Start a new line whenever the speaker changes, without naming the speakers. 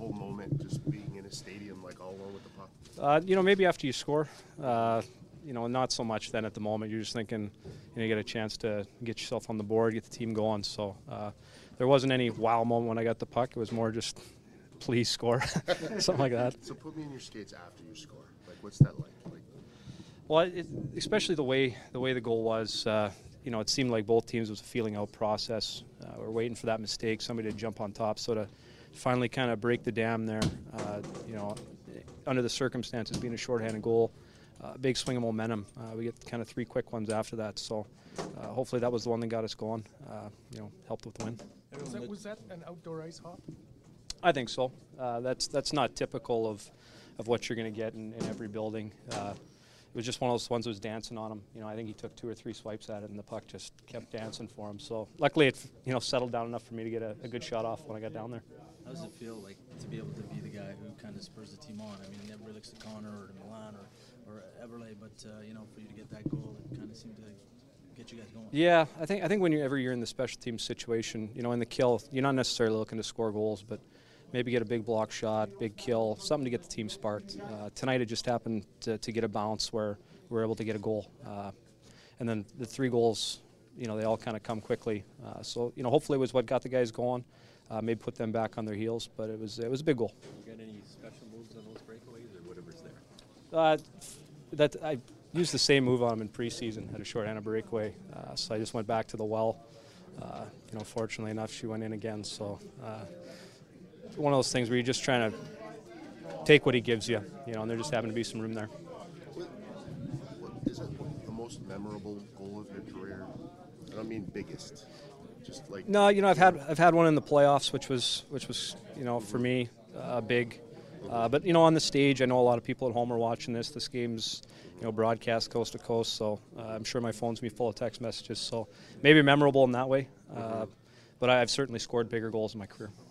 whole moment, just being in a stadium, like all alone with the puck?
Uh, you know, maybe after you score, uh, you know, not so much then at the moment. You're just thinking, you know, you get a chance to get yourself on the board, get the team going. So uh, there wasn't any wow moment when I got the puck. It was more just, please score, something like that.
So put me in your skates after you score. Like, what's that like? Like,
Well, it, especially the way the way the goal was. Uh, you know, it seemed like both teams was a feeling out process. Uh, we're waiting for that mistake, somebody to jump on top. So to finally kind of break the dam there, uh, you know, under the circumstances, being a shorthanded goal, uh, big swing of momentum. Uh, we get kind of three quick ones after that. So uh, hopefully that was the one that got us going. Uh, you know, helped with the win.
Was that, was that an outdoor ice hop?
I think so. Uh, that's that's not typical of of what you're going to get in, in every building. It was just one of those ones that was dancing on him. You know, I think he took two or three swipes at it, and the puck just kept dancing for him. So luckily, it you know settled down enough for me to get a, a good shot off when I got down there.
How does it feel like to be able to be the guy who kind of spurs the team on? I mean, everybody looks to Connor or to Milan or, or Eberle, but uh, you know, for you to get that goal, it kind of seemed to get you guys going.
Yeah, I think I think whenever you're in the special team situation, you know, in the kill, you're not necessarily looking to score goals, but maybe get a big block shot, big kill, something to get the team sparked. Uh, tonight it just happened to, to get a bounce where we were able to get a goal, uh, and then the three goals, you know, they all kind of come quickly. Uh, so you know, hopefully it was what got the guys going. Uh, maybe put them back on their heels, but it was it was a big goal.
You got any special moves on those breakaways or whatever's there?
Uh, that I used the same move on him in preseason at a shorthanded breakaway, uh, so I just went back to the well. Uh, you know, fortunately enough, she went in again. So uh, one of those things where you're just trying to take what he gives you, you know, and there just happened to be some room there.
what, is it the most memorable goal of your career? I don't mean biggest. Just like
No, you know, I've had I've had one in the playoffs, which was which was you know for me uh, big. Uh, but you know, on the stage, I know a lot of people at home are watching this. This game's you know broadcast coast to coast, so uh, I'm sure my phone's gonna be full of text messages. So maybe memorable in that way. Uh, but I've certainly scored bigger goals in my career.